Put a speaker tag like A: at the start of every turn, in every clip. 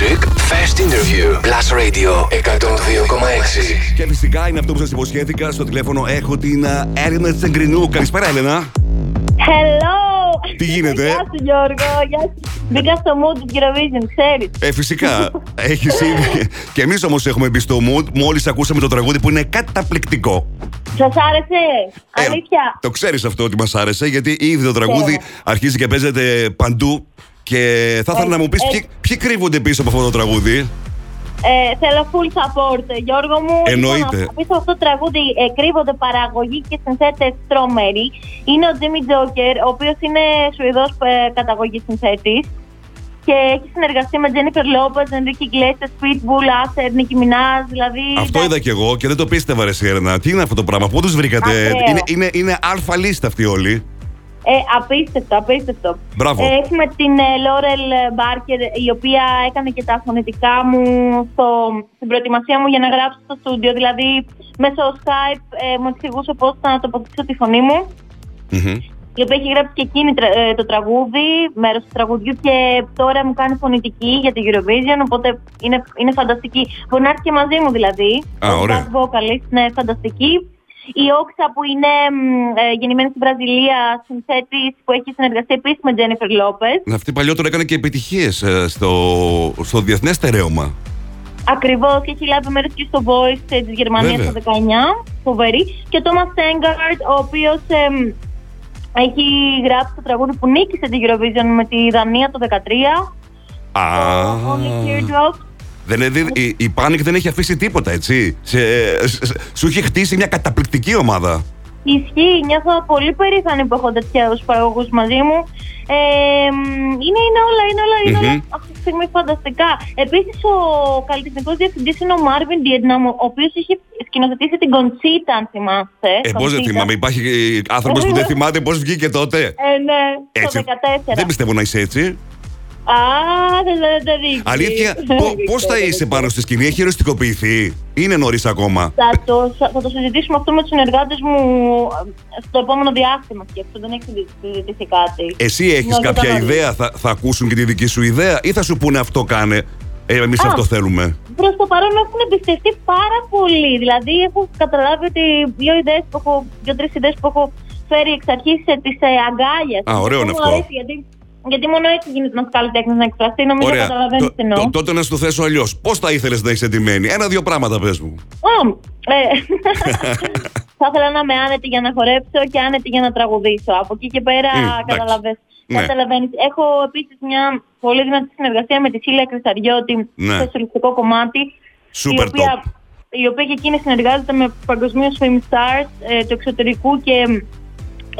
A: music, fast interview. Plus Radio 102,6.
B: Και φυσικά είναι αυτό που σας υποσχέθηκα στο τηλέφωνο. Έχω την α, Έλληνα Τσεγκρινού. Καλησπέρα, Έλενα.
C: Hello!
B: Τι γίνεται;
C: Γεια σου Γιώργο, γεια σου. Μπήκα στο mood του Eurovision, ξέρεις.
B: Ε, φυσικά. Έχεις ήδη. Και εμείς όμως έχουμε μπει στο mood. Μόλις ακούσαμε το τραγούδι που είναι καταπληκτικό.
C: Σας άρεσε,
B: Ε,
C: αλήθεια.
B: το ξέρεις αυτό ότι μας άρεσε, γιατί ήδη το τραγούδι
C: Ξέρω.
B: αρχίζει και παίζεται παντού. Και θα ήθελα
C: Ε,
B: να μου πεις
C: ε.
B: ποιοι, ποιοι κρύβονται πίσω από αυτό το τραγούδι;
C: Ε, θέλω full support, ε, Γιώργο μου.
B: Εννοείται.
C: Λοιπόν, πίσω από αυτό το τραγούδι ε, κρύβονται παραγωγή και συνθέτες τρομεροί. Είναι ο Jimmy Joker, ο οποίος είναι Σουηδός ε, καταγωγής συνθέτης. Και έχει συνεργαστεί με Jennifer Lopez, Enrique Iglesias, Pitbull, Asher, Nicki Minaj, δηλαδή...
B: Αυτό είδα κι εγώ και δεν το πίστευα, ρε Σιέρνα. Τι είναι αυτό το πράγμα, πού τους βρήκατε;
C: Ακραίο.
B: Είναι, είναι, είναι αλφα λίστα αυτοί όλοι.
C: Ε, απίστευτο, απίστευτο.
B: Μπράβο.
C: Ε, έχουμε την Λόρελ Μπάρκερ, η οποία έκανε και τα φωνητικά μου στο, στην προετοιμασία μου για να γράψω στο στούντιο. Δηλαδή, μέσω Skype ε, μου εξηγούσε πώς θα τοποθετήσω τη φωνή μου.
B: Μμμ.
C: Η οποία έχει γράψει και εκείνη τρα- ε, το τραγούδι, μέρος του τραγουδιού και τώρα μου κάνει φωνητική για την Eurovision, οπότε είναι, είναι φανταστική. Μπορεί να έρθει και μαζί μου δηλαδή.
B: Α,
C: Ως
B: ωραία.
C: back vocalist, είναι φανταστική. Η Όξα που είναι μ, ε, γεννημένη στην Βραζιλία, συνθέτης που έχει συνεργαστεί επίσης με Jennifer Lopez.
B: Αυτή παλιότερα έκανε και επιτυχίες στο, στο διεθνές στερέωμα.
C: Ακριβώς και έχει λάβει μέρος και στο Voice ε, της Γερμανίας
B: Βέβαια.
C: το 19, φοβερή. Και ο Thomas Steingart, ο οποίος εμ, έχει γράψει το τραγούδι που νίκησε την Eurovision με τη Δανία το 2013.
B: Α,
C: Το Only Teardrops.
B: Δεν είναι, δι- η, η Panic δεν έχει αφήσει τίποτα, έτσι. Σε, σε- σε- σου έχει χτίσει μια καταπληκτική ομάδα.
C: Ισχύει, νιώθω πολύ περήφανη που έχω τέτοιους παραγωγούς μαζί μου. Ε, μ, είναι, είναι όλα, είναι όλα, είναι όλα
B: Μμμ.
C: αυτή τη στιγμή φανταστικά. Επίσης, ο καλλιτεχνικός διευθυντής είναι ο Μάρβιν Vietnam, ο οποίος είχε σκηνοθετήσει την Κοντσίτα, αν θυμάστε.
B: Ε, πώς δεν
C: Conchita.
B: θυμάμαι, υπάρχει άνθρωπος που δεν θυμάται πώς βγήκε τότε;
C: Ε, ναι,
B: Έτσι.
C: το 14.
B: Δεν πιστεύω να είσαι έτσι.
C: Α, δεν δεν δεν δείχνει.
B: Αλήθεια, πώς θα είσαι πάνω στη σκηνή, έχει ερωτικοποιηθεί. Είναι νωρίς ακόμα.
C: Θα το, θα το συζητήσουμε αυτό με τους συνεργάτες μου ε, στο επόμενο διάστημα και αυτό δεν έχει συζητηθεί κάτι.
B: Εσύ έχεις
C: Ναι,
B: κάποια
C: κατάλαβα.
B: ιδέα, θα, θα ακούσουν και τη δική σου ιδέα ή θα σου πούνε αυτό κάνε. Ε, Εμείς
C: Α.
B: αυτό θέλουμε;
C: Προς το παρόν με έχουν εμπιστευτεί πάρα πολύ. Δηλαδή, έχω καταλάβει ότι δύο ιδέες που έχω, δύο-τρει ιδέες που έχω φέρει εξ αρχής τη ε, αγκάλια.
B: Α, ωραίο είναι αυτό.
C: Γιατί, γιατί μόνο έτσι γίνεται ένας καλλιτέχνης να εκφραστεί. Νομίζω
B: Ωραία.
C: καταλαβαίνεις
B: Το-
C: τι εννοώ.
B: το- τότε να σου το θέσω αλλιώς. Πώς θα ήθελες να είσαι εντυμένη, Ένα-δύο πράγματα πες μου.
C: Ω, ε, θα ήθελα να είμαι άνετη για να χορέψω και άνετη για να τραγουδήσω. Από εκεί και πέρα
B: Μμ, εντάξει.
C: καταλαβες-
B: Ναι.
C: καταλαβαίνεις. Έχω επίσης μια πολύ δυνατή συνεργασία με τη Σίλια Κρυσταριώτη
B: Ναι.
C: στο σολιστικό κομμάτι.
B: Super
C: η οποία,
B: top.
C: η οποία και εκείνη συνεργάζεται με παγκοσμίως film stars ε, του εξωτερικού και ε,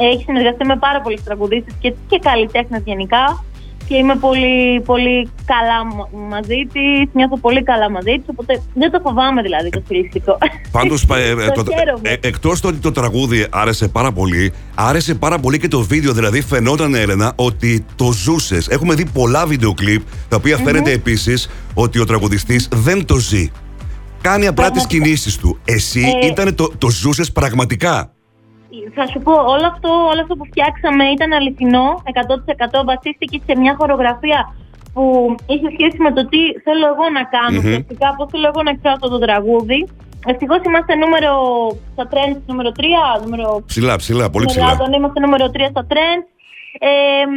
C: έχει συνεργαστεί με πάρα πολλές τραγουδίστες και, και καλλιτέχνες γενικά. Και είμαι πολύ, πολύ καλά μα- μαζί της, νιώθω πολύ καλά μαζί της, οπότε δεν το φοβάμαι δηλαδή το στιλιστικό.
B: Πάντως,
C: Το χαίρομαι.
B: ε, εκτός το ότι το τραγούδι άρεσε πάρα πολύ, άρεσε πάρα πολύ και το βίντεο. Δηλαδή, φαινόταν, Έλενα, ότι το ζούσες. Έχουμε δει πολλά βίντεο κλιπ, τα οποία φαίνεται επίσης ότι ο τραγουδιστής δεν το ζει. Κάνει απλά τις
C: Πραγματικά.
B: κινήσεις του. Εσύ
C: Ε,
B: ήταν το, το ζούσες πραγματικά;
C: Θα σου πω, όλο αυτό, όλο αυτό που φτιάξαμε ήταν αληθινό, 100% βασίστηκε σε μια χορογραφία που είχε σχέση με το τι θέλω εγώ να κάνω,
B: Μμμ.
C: ουσιαστικά πώς θέλω εγώ να εκφράσω το τραγούδι. Ευτυχώς είμαστε νούμερο στα trends, νούμερο 3, νούμερο
B: Ψηλά, ψηλά, πολύ
C: στην
B: ψηλά.
C: Ελλάδα είμαστε νούμερο 3 στα trends. Ε, μ,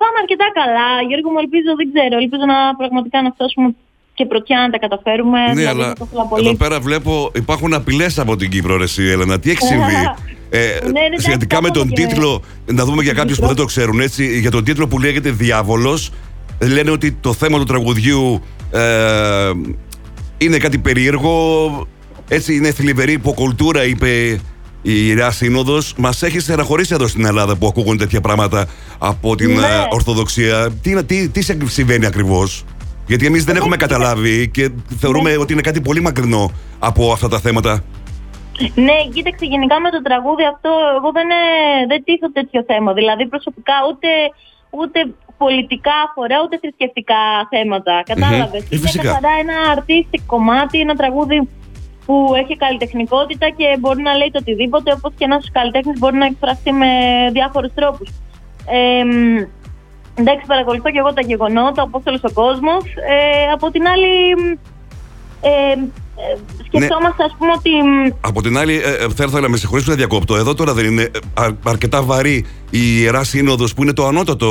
C: πάμε αρκετά καλά. Γιώργο μου, ελπίζω, δεν ξέρω, ελπίζω να πραγματικά να φτάσουμε και πρωτιά να τα καταφέρουμε.
B: Ναι,
C: δηλαδή,
B: αλλά
C: το ήθελα πολύ.
B: εδώ πέρα βλέπω υπάρχουν απειλές από την Κύπρο, ρε, εσύ, Έλενα. Τι έχει συμβεί; Ε,
C: Ναι, ναι,
B: σχετικά με
C: εντάξει,
B: τον
C: και-
B: τίτλο, να δούμε για κάποιους που δεν το ξέρουν, έτσι, για τον τίτλο που λέγεται Διάβολος. Λένε ότι το θέμα του τραγουδιού ε, είναι κάτι περίεργο. Έτσι, είναι θλιβερή υποκουλτούρα, είπε η Ιερά Σύνοδος. Μας έχει στεναχωρήσει εδώ στην Ελλάδα που ακούγονται τέτοια πράγματα από την
C: Ναι.
B: ε, Ορθοδοξία. Τι, τι, τι σε συμβαίνει ακριβώς; Γιατί εμείς δεν έχουμε καταλάβει και θεωρούμε
C: Ναι.
B: ότι είναι κάτι πολύ μακρινό από αυτά τα θέματα.
C: Ναι, κοίταξε, γενικά με το τραγούδι αυτό, εγώ δεν, ε, δεν τίθω τέτοιο θέμα. Δηλαδή, προσωπικά ούτε, ούτε πολιτικά αφορά, ούτε θρησκευτικά θέματα. Κατάλαβες.
B: Ε,
C: Είναι
B: φυσικά.
C: καθαρά ένα artistic κομμάτι, ένα τραγούδι που έχει καλλιτεχνικότητα και μπορεί να λέει το οτιδήποτε, όπως και ένας καλλιτέχνης μπορεί να εκφραστεί με διάφορους τρόπους. Ε, μ, εντάξει, παρακολουθώ και εγώ τα γεγονότα, όπως όλος ο κόσμος. Ε, από την άλλη, ε, ε, σκεφτόμαστε, ας πούμε, ότι...
B: Από την άλλη, ε, ε, θα ήθελα να με συγχωρήσω να διακόπτω. Εδώ τώρα δεν είναι ε, α- αρκετά βαρύ η Ιερά Σύνοδος που είναι το ανώτατο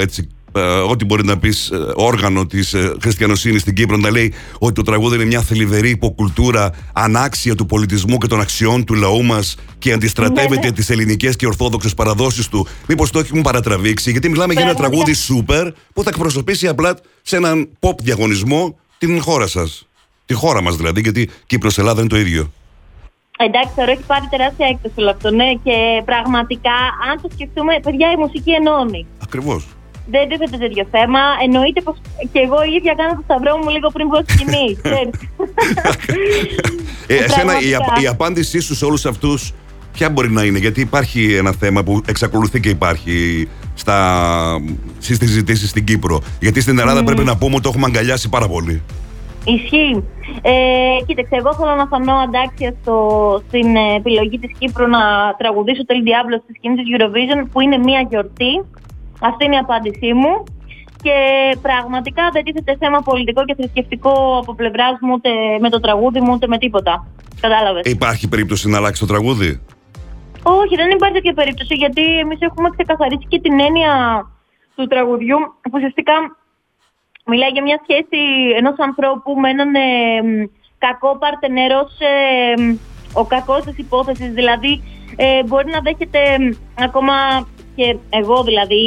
B: έτσι, ε, ό,τι μπορεί να πεις ε, όργανο της ε, χριστιανοσύνης στην Κύπρο να λέει ότι το τραγούδι είναι μια θλιβερή υποκουλτούρα ανάξια του πολιτισμού και των αξιών του λαού μας και αντιστρατεύεται
C: Ναι, ναι.
B: τις ελληνικές και ορθόδοξες παραδόσεις του. Μήπως το έχουν παρατραβήξει γιατί μιλάμε για ένα
C: Πραγματικά.
B: τραγούδι σούπερ που θα εκπροσωπήσει απλά σε έναν pop διαγωνισμό την χώρα σας. Τη χώρα μας δηλαδή γιατί Κύπρος Ελλάδα είναι το ίδιο.
C: Εντάξει, θεωρώ έχει πάρει τεράστια έκπτωση όλο αυτό, ναι. Και πραγματικά, αν το σκεφτούμε, παιδιά, η μουσική ενώνει.
B: Ακριβώς.
C: Δεν τίθεται τέτοιο θέμα. Εννοείται πως και εγώ η ίδια κάνω το σταυρό μου λίγο πριν βγω στη σκηνή. ξέρεις.
B: Ε, εσένα, η,
C: Πραγματικά.
B: απ- η απάντησή σου σε όλους αυτούς ποια μπορεί να είναι, γιατί υπάρχει ένα θέμα που εξακολουθεί και υπάρχει στα, στις συζητήσεις στην Κύπρο. Γιατί στην Ελλάδα πρέπει να πούμε ότι το έχουμε αγκαλιάσει πάρα πολύ.
C: Ισχύει. Ε, κοίταξε, εγώ θέλω να φανώ αντάξια στο, στην ε, επιλογή της Κύπρου να τραγουδήσω το El Diablo στη σκηνή της Eurovision που είναι μια γιορτή. Αυτή είναι η απάντησή μου. Και πραγματικά δεν τίθεται θέμα πολιτικό και θρησκευτικό από πλευράς μου ούτε με το τραγούδι μου ούτε με τίποτα. Κατάλαβες;
B: Υπάρχει περίπτωση να αλλάξει το τραγούδι;
C: Όχι, δεν υπάρχει τέτοια περίπτωση γιατί εμείς έχουμε ξεκαθαρίσει και την έννοια του τραγουδιού που ουσιαστικά μιλάει για μια σχέση ενός ανθρώπου με έναν ε, μ, κακό παρτενέρο, ε, μ, ο κακός της υπόθεσης. Δηλαδή ε, μπορεί να δέχεται μ, ακόμα και εγώ δηλαδή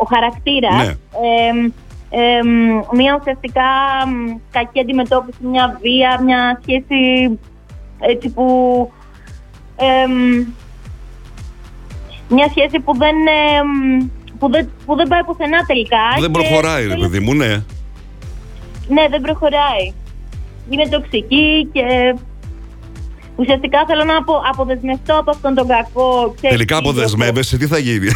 C: ο χαρακτήρας
B: Ναι.
C: ε, μ, ε, μ, μια ουσιαστικά μ, κακή αντιμετώπιση, μια βία, μια σχέση έτσι που εμ, μια σχέση που δεν, εμ, που δεν, που δεν πάει πουθενά τελικά.
B: Δεν
C: και
B: προχωράει, ρε
C: θέλει-
B: παιδί μου, ναι.
C: Ναι, δεν προχωράει. Είναι τοξική και ουσιαστικά θέλω να απο, αποδεσμευτώ από αυτόν τον κακό. ξέρεις,
B: Τελικά
C: ίδιο
B: αποδεσμεύεσαι, τι θα γίνει;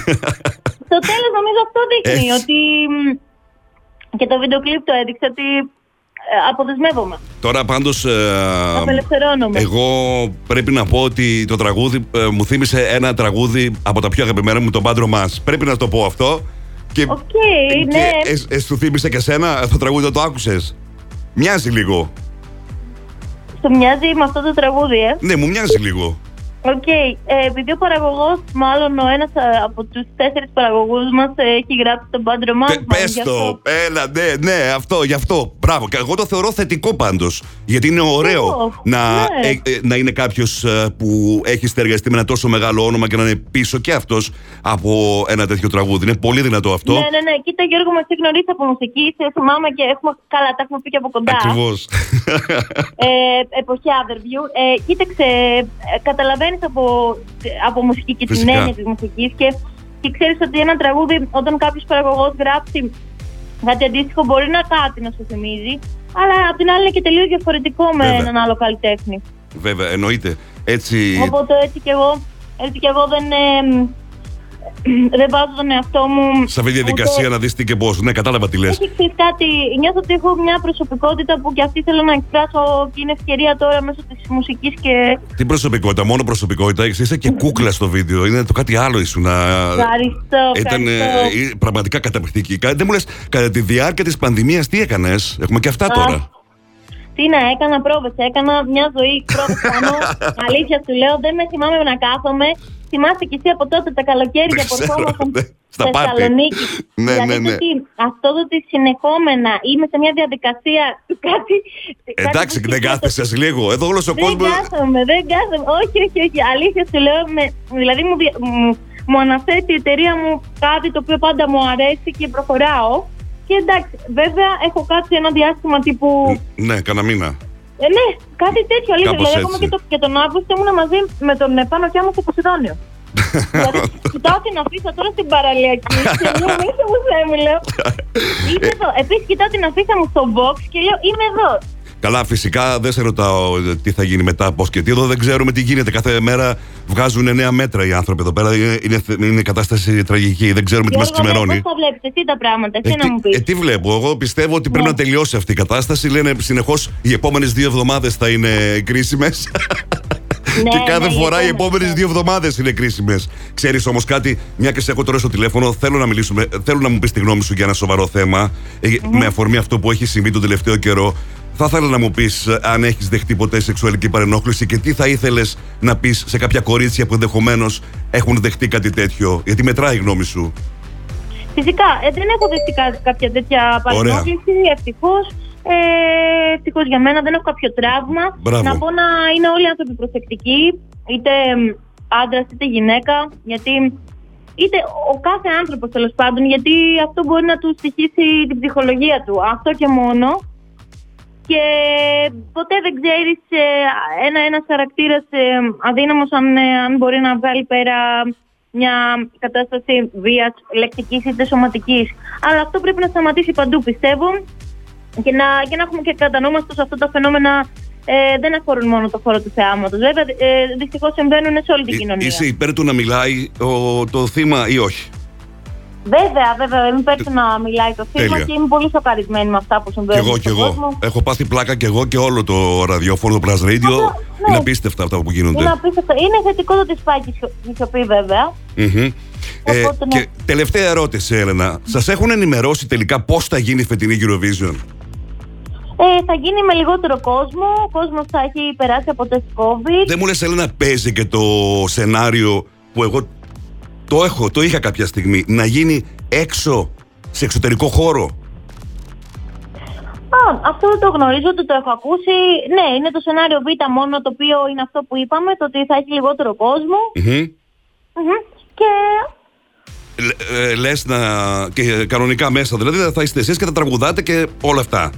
C: Στο τέλος νομίζω αυτό δείχνει
B: Έτσι.
C: ότι μ, και το βίντεο κλιπ το έδειξε ότι ε, αποδεσμεύομαι.
B: Τώρα πάντως... ε,
C: Απελευθερώνομαι.
B: Εγώ πρέπει να πω ότι το τραγούδι ε, μου θύμισε ένα τραγούδι από τα πιο αγαπημένα μου, τον Πάντρο Μας. Πρέπει να το πω αυτό. Και,
C: Οκέι,
B: και
C: ναι.
B: ε, ε, σου θύμισε και σένα το τραγούδι, το άκουσες; Μοιάζει λίγο.
C: Σου μοιάζει με αυτό το τραγούδι, ε.
B: Ναι, μου μοιάζει λίγο.
C: Οκέι. Ε, επειδή ο παραγωγός, μάλλον ο ένας από τους τέσσερις παραγωγούς μας, έχει γράψει τον Πάντρο Μας.
B: Πες πες το, έλα, ναι, ναι, αυτό, γι' αυτό. Μπράβο. Και εγώ το θεωρώ θετικό πάντως. Γιατί είναι ωραίο
C: Εγώ,
B: να,
C: ναι.
B: ε, ε, να είναι κάποιος που έχει συνεργαστεί με ένα τόσο μεγάλο όνομα και να είναι πίσω και αυτός από ένα τέτοιο τραγούδι. Είναι πολύ δυνατό αυτό.
C: Ναι, ναι, ναι. Κοίτα, Γιώργο, με έχει γνωρίσει από μουσική. Σε θυμάμαι και έχουμε. Καλά, τα έχουμε πει και από κοντά.
B: Ακριβώς.
C: Ε, εποχή Otherview. Ε, κοίταξε, ε, καταλαβαίνεις από, από μουσική και την
B: Φυσικά.
C: έννοια της μουσικής και, και ξέρεις ότι ένα τραγούδι, όταν κάποιος παραγωγός γράψει κάτι αντίστοιχο, μπορεί να κάτι να σου θυμίζει. Αλλά απ' την άλλη είναι και τελείως διαφορετικό με
B: Βέβαια.
C: έναν άλλο καλλιτέχνη.
B: Βέβαια, εννοείται. Έτσι.
C: Οπότε έτσι κι εγώ, έτσι κι εγώ δεν, ε, δεν βάζω τον εαυτό μου.
B: Σε αυτή τη διαδικασία
C: ούτε-
B: να δεις τι και πώς. Ναι, κατάλαβα τι λες.
C: Έχει ξέρεις κάτι, νιώθω ότι έχω μια προσωπικότητα που και αυτή θέλω να εκφράσω και είναι ευκαιρία τώρα μέσω της μουσικής και
B: Τι προσωπικότητα, μόνο προσωπικότητα. έχεις, Είσαι και κούκλα στο βίντεο. Είναι το κάτι άλλο ήσουν.
C: ευχαριστώ,
B: Ήταν ε,
C: ευχαριστώ.
B: ε, πραγματικά καταπληκτική. Κα- Δεν μου λες, κατά τη διάρκεια της πανδημίας τι έκανες; Έχουμε και αυτά τώρα.
C: Τι να έκανα πρόβες, έκανα μια ζωή πρόβες πάνω. Αλήθεια σου λέω, δεν με θυμάμαι να κάθομαι. Θυμάσαι κι εσύ από τότε τα καλοκαίρια
B: Δεν
C: που
B: ξέρω,
C: ερχόμασταν
B: ναι. Στα
C: στη
B: πάρτι.
C: Θεσσαλονίκη.
B: Ναι,
C: δηλαδή
B: ναι, ναι.
C: το ότι αυτό το ότι συνεχόμενα είμαι σε μια διαδικασία του κάτι. κάτι
B: Εντάξει,
C: που
B: δεν
C: σκέφτομαι.
B: κάθεσαι λίγο. Εδώ όλος ο
C: Δεν
B: κόσμο.
C: κάθομαι, δεν κάθομαι. Όχι, όχι, όχι. Αλήθεια σου λέω. Με, δηλαδή μου, δια- μου, μου αναθέτει η εταιρεία μου κάτι το οποίο πάντα μου αρέσει και προχωράω. Και εντάξει, βέβαια έχω κάτσει ένα διάστημα τύπου.
B: Ναι, κανένα μήνα.
C: Ε, ναι, κάτι τέτοιο αλήθεια.
B: Κάπως
C: Δηλαδή, ακόμα
B: έτσι.
C: και, το, και τον Αύγουστο ήμουν μαζί με τον Επάνω και στο Ποσειδόνιο. δηλαδή, κοιτάω την αφίσα τώρα στην παραλιακή και λέω, είσαι μου Θεέ μου, λέω. Είμαι εδώ. Επίσης, κοιτάω την αφίσα μου στο box και λέω, είμαι εδώ.
B: Καλά, φυσικά δεν σε ρωτάω ε, τι θα γίνει μετά, πώς και τι. Εδώ δεν ξέρουμε τι γίνεται. Κάθε μέρα βγάζουν νέα μέτρα οι άνθρωποι εδώ πέρα. Είναι, είναι, είναι κατάσταση τραγική. Δεν ξέρουμε τι μας
C: Γιώργο,
B: ξημερώνει.
C: Πώς θα βλέπεις εσύ τα πράγματα,
B: Ε,
C: εσύ να μου
B: τι,
C: πεις;
B: ε, τι βλέπω. Εγώ; Πιστεύω ότι πρέπει
C: Ναι.
B: να τελειώσει αυτή η κατάσταση. Λένε συνεχώς οι επόμενες δύο εβδομάδες θα είναι κρίσιμες. και κάθε
C: ναι,
B: φορά οι
C: ναι,
B: επόμενες
C: ναι.
B: δύο εβδομάδες είναι κρίσιμες. Ξέρεις όμως κάτι, μια και σε έχω τώρα στο τηλέφωνο, θέλω να μιλήσουμε, θέλω να μου πεις τη γνώμη σου για ένα σοβαρό θέμα. ε, Με αφορμή αυτό που έχει συμβεί τον τελευταίο καιρό. Θα ήθελα να μου πεις αν έχεις δεχτεί ποτέ σεξουαλική παρενόχληση και τι θα ήθελες να πεις σε κάποια κορίτσια που ενδεχομένως έχουν δεχτεί κάτι τέτοιο. Γιατί μετράει η γνώμη σου.
C: Φυσικά, ε, δεν έχω δεχτεί κα- κάποια τέτοια παρενόχληση, ευτυχώς. Ε, ευτυχώς για μένα δεν έχω κάποιο τραύμα.
B: Μπράβο.
C: Να πω να είναι όλοι οι άνθρωποι προσεκτικοί, είτε άντρας είτε γυναίκα, γιατί είτε ο κάθε άνθρωπος τέλος πάντων, γιατί αυτό μπορεί να του στοιχήσει την ψυχολογία του. Αυτό και μόνο. Και ποτέ δεν ξέρεις ε, ένα, ένας χαρακτήρας ε, αδύναμος αν, ε, αν μπορεί να βγάλει πέρα μια κατάσταση βίας λεκτικής είτε σωματικής. Αλλά αυτό πρέπει να σταματήσει παντού πιστεύω και να, και να έχουμε και κατά νου μας πως αυτά τα φαινόμενα ε, δεν αφορούν μόνο το χώρο του θεάματος. Βέβαια ε, δυστυχώς συμβαίνουν σε όλη την
B: Ε,
C: κοινωνία.
B: Είσαι υπέρ του να μιλάει ο, το θύμα ή όχι;
C: Βέβαια, βέβαια, είμαι υπέρ του να μιλάει το θύμα
B: Τέλεια.
C: και είμαι πολύ σοκαρισμένη με αυτά που
B: Κι
C: συμβαίνουν
B: εγώ, κι
C: στον
B: εγώ.
C: κόσμο.
B: Έχω πάθει πλάκα κι εγώ και όλο το ραδιόφωνο, το Plus Radio.
C: Αυτό, ναι.
B: Είναι απίστευτα αυτά που γίνονται.
C: Είναι απίστευτο. Είναι θετικό το ότι σπάει και η σιωπή, βέβαια.
B: Μμμ. Ε,
C: Οπότε, ναι.
B: και τελευταία ερώτηση, Έλενα. Σας έχουν ενημερώσει τελικά πώς θα γίνει η φετινή Eurovision;
C: Ε, θα γίνει με λιγότερο κόσμο. Ο κόσμος θα έχει περάσει από τεστ COVID.
B: Δεν μου λες Έλενα παίζει και το σενάριο που εγώ το έχω, το είχα κάποια στιγμή. Να γίνει έξω, σε εξωτερικό χώρο.
C: Α, αυτό δεν το γνωρίζω, δεν το έχω ακούσει. Ναι, είναι το σενάριο Β μόνο το οποίο είναι αυτό που είπαμε, το ότι θα έχει λιγότερο κόσμο.
B: Μμμ.
C: Μμμ. Και
B: Λε- ε, λες να. και κανονικά μέσα, δηλαδή θα είστε εσείς και θα τραγουδάτε και όλα αυτά.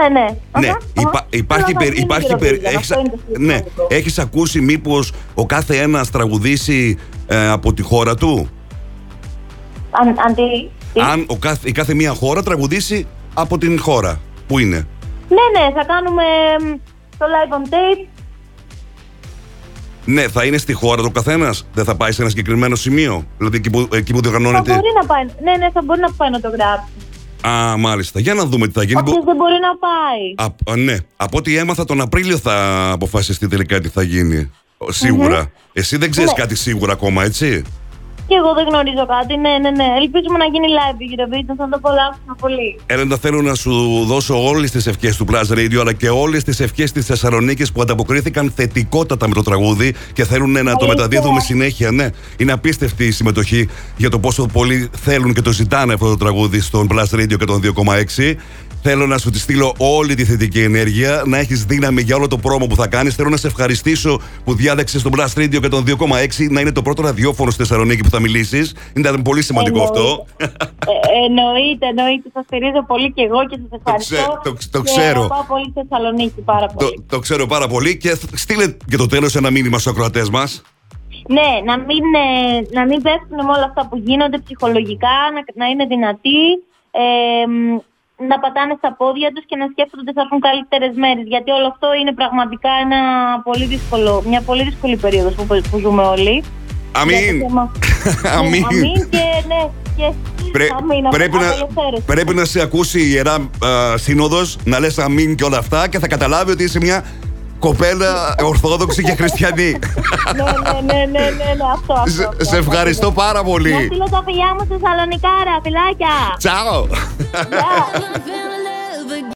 C: Ναι, ναι.
B: Ναι,
C: Αχα,
B: υπά-
C: αχα.
B: υπάρχει,
C: Αλλά θα
B: περι-
C: γίνει
B: υπάρχει
C: Eurovision,
B: περι- έχεις,
C: αυτό είναι το πιο
B: ναι,
C: σημαντικό.
B: έχεις ακούσει μήπως ο κάθε ένας τραγουδήσει ε, από τη χώρα του;
C: Αν, αν τι- τι-
B: Αν ο κάθε, η κάθε μία χώρα τραγουδήσει από την χώρα που είναι;
C: Ναι, ναι, θα κάνουμε μ, το live on tape.
B: Ναι, θα είναι στη χώρα του καθένας; Δεν θα πάει σε ένα συγκεκριμένο σημείο; Δηλαδή εκεί που, εκεί που
C: Θα
B: διοργανώνεται.
C: μπορεί να πάει. Ναι, ναι, θα μπορεί να πάει να το γράψει.
B: Α, μάλιστα. Για να δούμε τι θα γίνει.
C: Όποιος δεν μπορεί να πάει.
B: Α, α, ναι. Από ό,τι έμαθα τον Απρίλιο θα αποφασιστεί τελικά τι θα γίνει. Ο, Σίγουρα. Εσύ δεν ξέρεις
C: Ναι.
B: κάτι σίγουρα ακόμα, έτσι;
C: Και εγώ δεν γνωρίζω κάτι. Ναι, ναι, ναι. Ελπίζουμε να γίνει live η Eurovision. Θα το απολαύσουμε πολύ.
B: Έλενα, θέλω να σου δώσω όλες τις ευχές του Plus Radio αλλά και όλες τις ευχές της Θεσσαλονίκης που ανταποκρίθηκαν θετικότατα με το τραγούδι και θέλουν να το
C: Αλήθεια.
B: μεταδίδουμε συνέχεια. Ναι, είναι απίστευτη η συμμετοχή για το πόσο πολλοί θέλουν και το ζητάνε αυτό το τραγούδι στον Plus Radio και τον 2,6. Θέλω να σου τη στείλω όλη τη θετική ενέργεια, να έχεις δύναμη για όλο το πρόμο που θα κάνεις. Θέλω να σε ευχαριστήσω που διάλεξε τον Blast Radio και τον 2,6 να είναι το πρώτο ραδιόφωνο στη Θεσσαλονίκη που θα μιλήσεις. Ήταν πολύ σημαντικό αυτό.
C: Ε, εννοείται, εννοείται. Σας στηρίζω πολύ και εγώ και σας ευχαριστώ.
B: ξέ- το- το
C: Και
B: ξέρω.
C: αγαπάω πολύ τη Θεσσαλονίκη πάρα
B: Το,
C: πολύ.
B: το ξέρω πάρα πολύ και θ- στείλε και το τέλος ένα μήνυμα στους ακροατές μας.
C: Ναι, να μην, ε, να μην πέφτουν με όλα αυτά που γίνονται ψυχολογικά, να, να είναι δυνατοί, ε, μ, να πατάνε στα πόδια τους και να σκέφτονται ότι θα έρθουν καλύτερες μέρες. Γιατί όλο αυτό είναι πραγματικά ένα πολύ δύσκολο, μια πολύ δύσκολη περίοδος που, που ζούμε όλοι. Για
B: Αμήν.
C: το θέμα-
B: Αμήν.
C: Ναι, αμήν και ναι, και
B: Πρέ-
C: αμήν,
B: πρέπει, να,
C: απελευθέρωση.
B: πρέπει να σε ακούσει η Ιερά α, Σύνοδος να λες αμήν και όλα αυτά και θα καταλάβει ότι είσαι μια κοπέλα ορθόδοξη και χριστιανή.
C: ναι, ναι, ναι, ναι, ναι, ναι, αυτό, αυτό,
B: σε,
C: αυτό,
B: σε
C: αυτό.
B: ευχαριστώ πάρα
C: Να
B: πολύ.
C: στείλω τα φιλιά μου στη Θεσσαλονικάρα, φιλάκια.
B: Τσάω.
C: Γεια.
D: Loving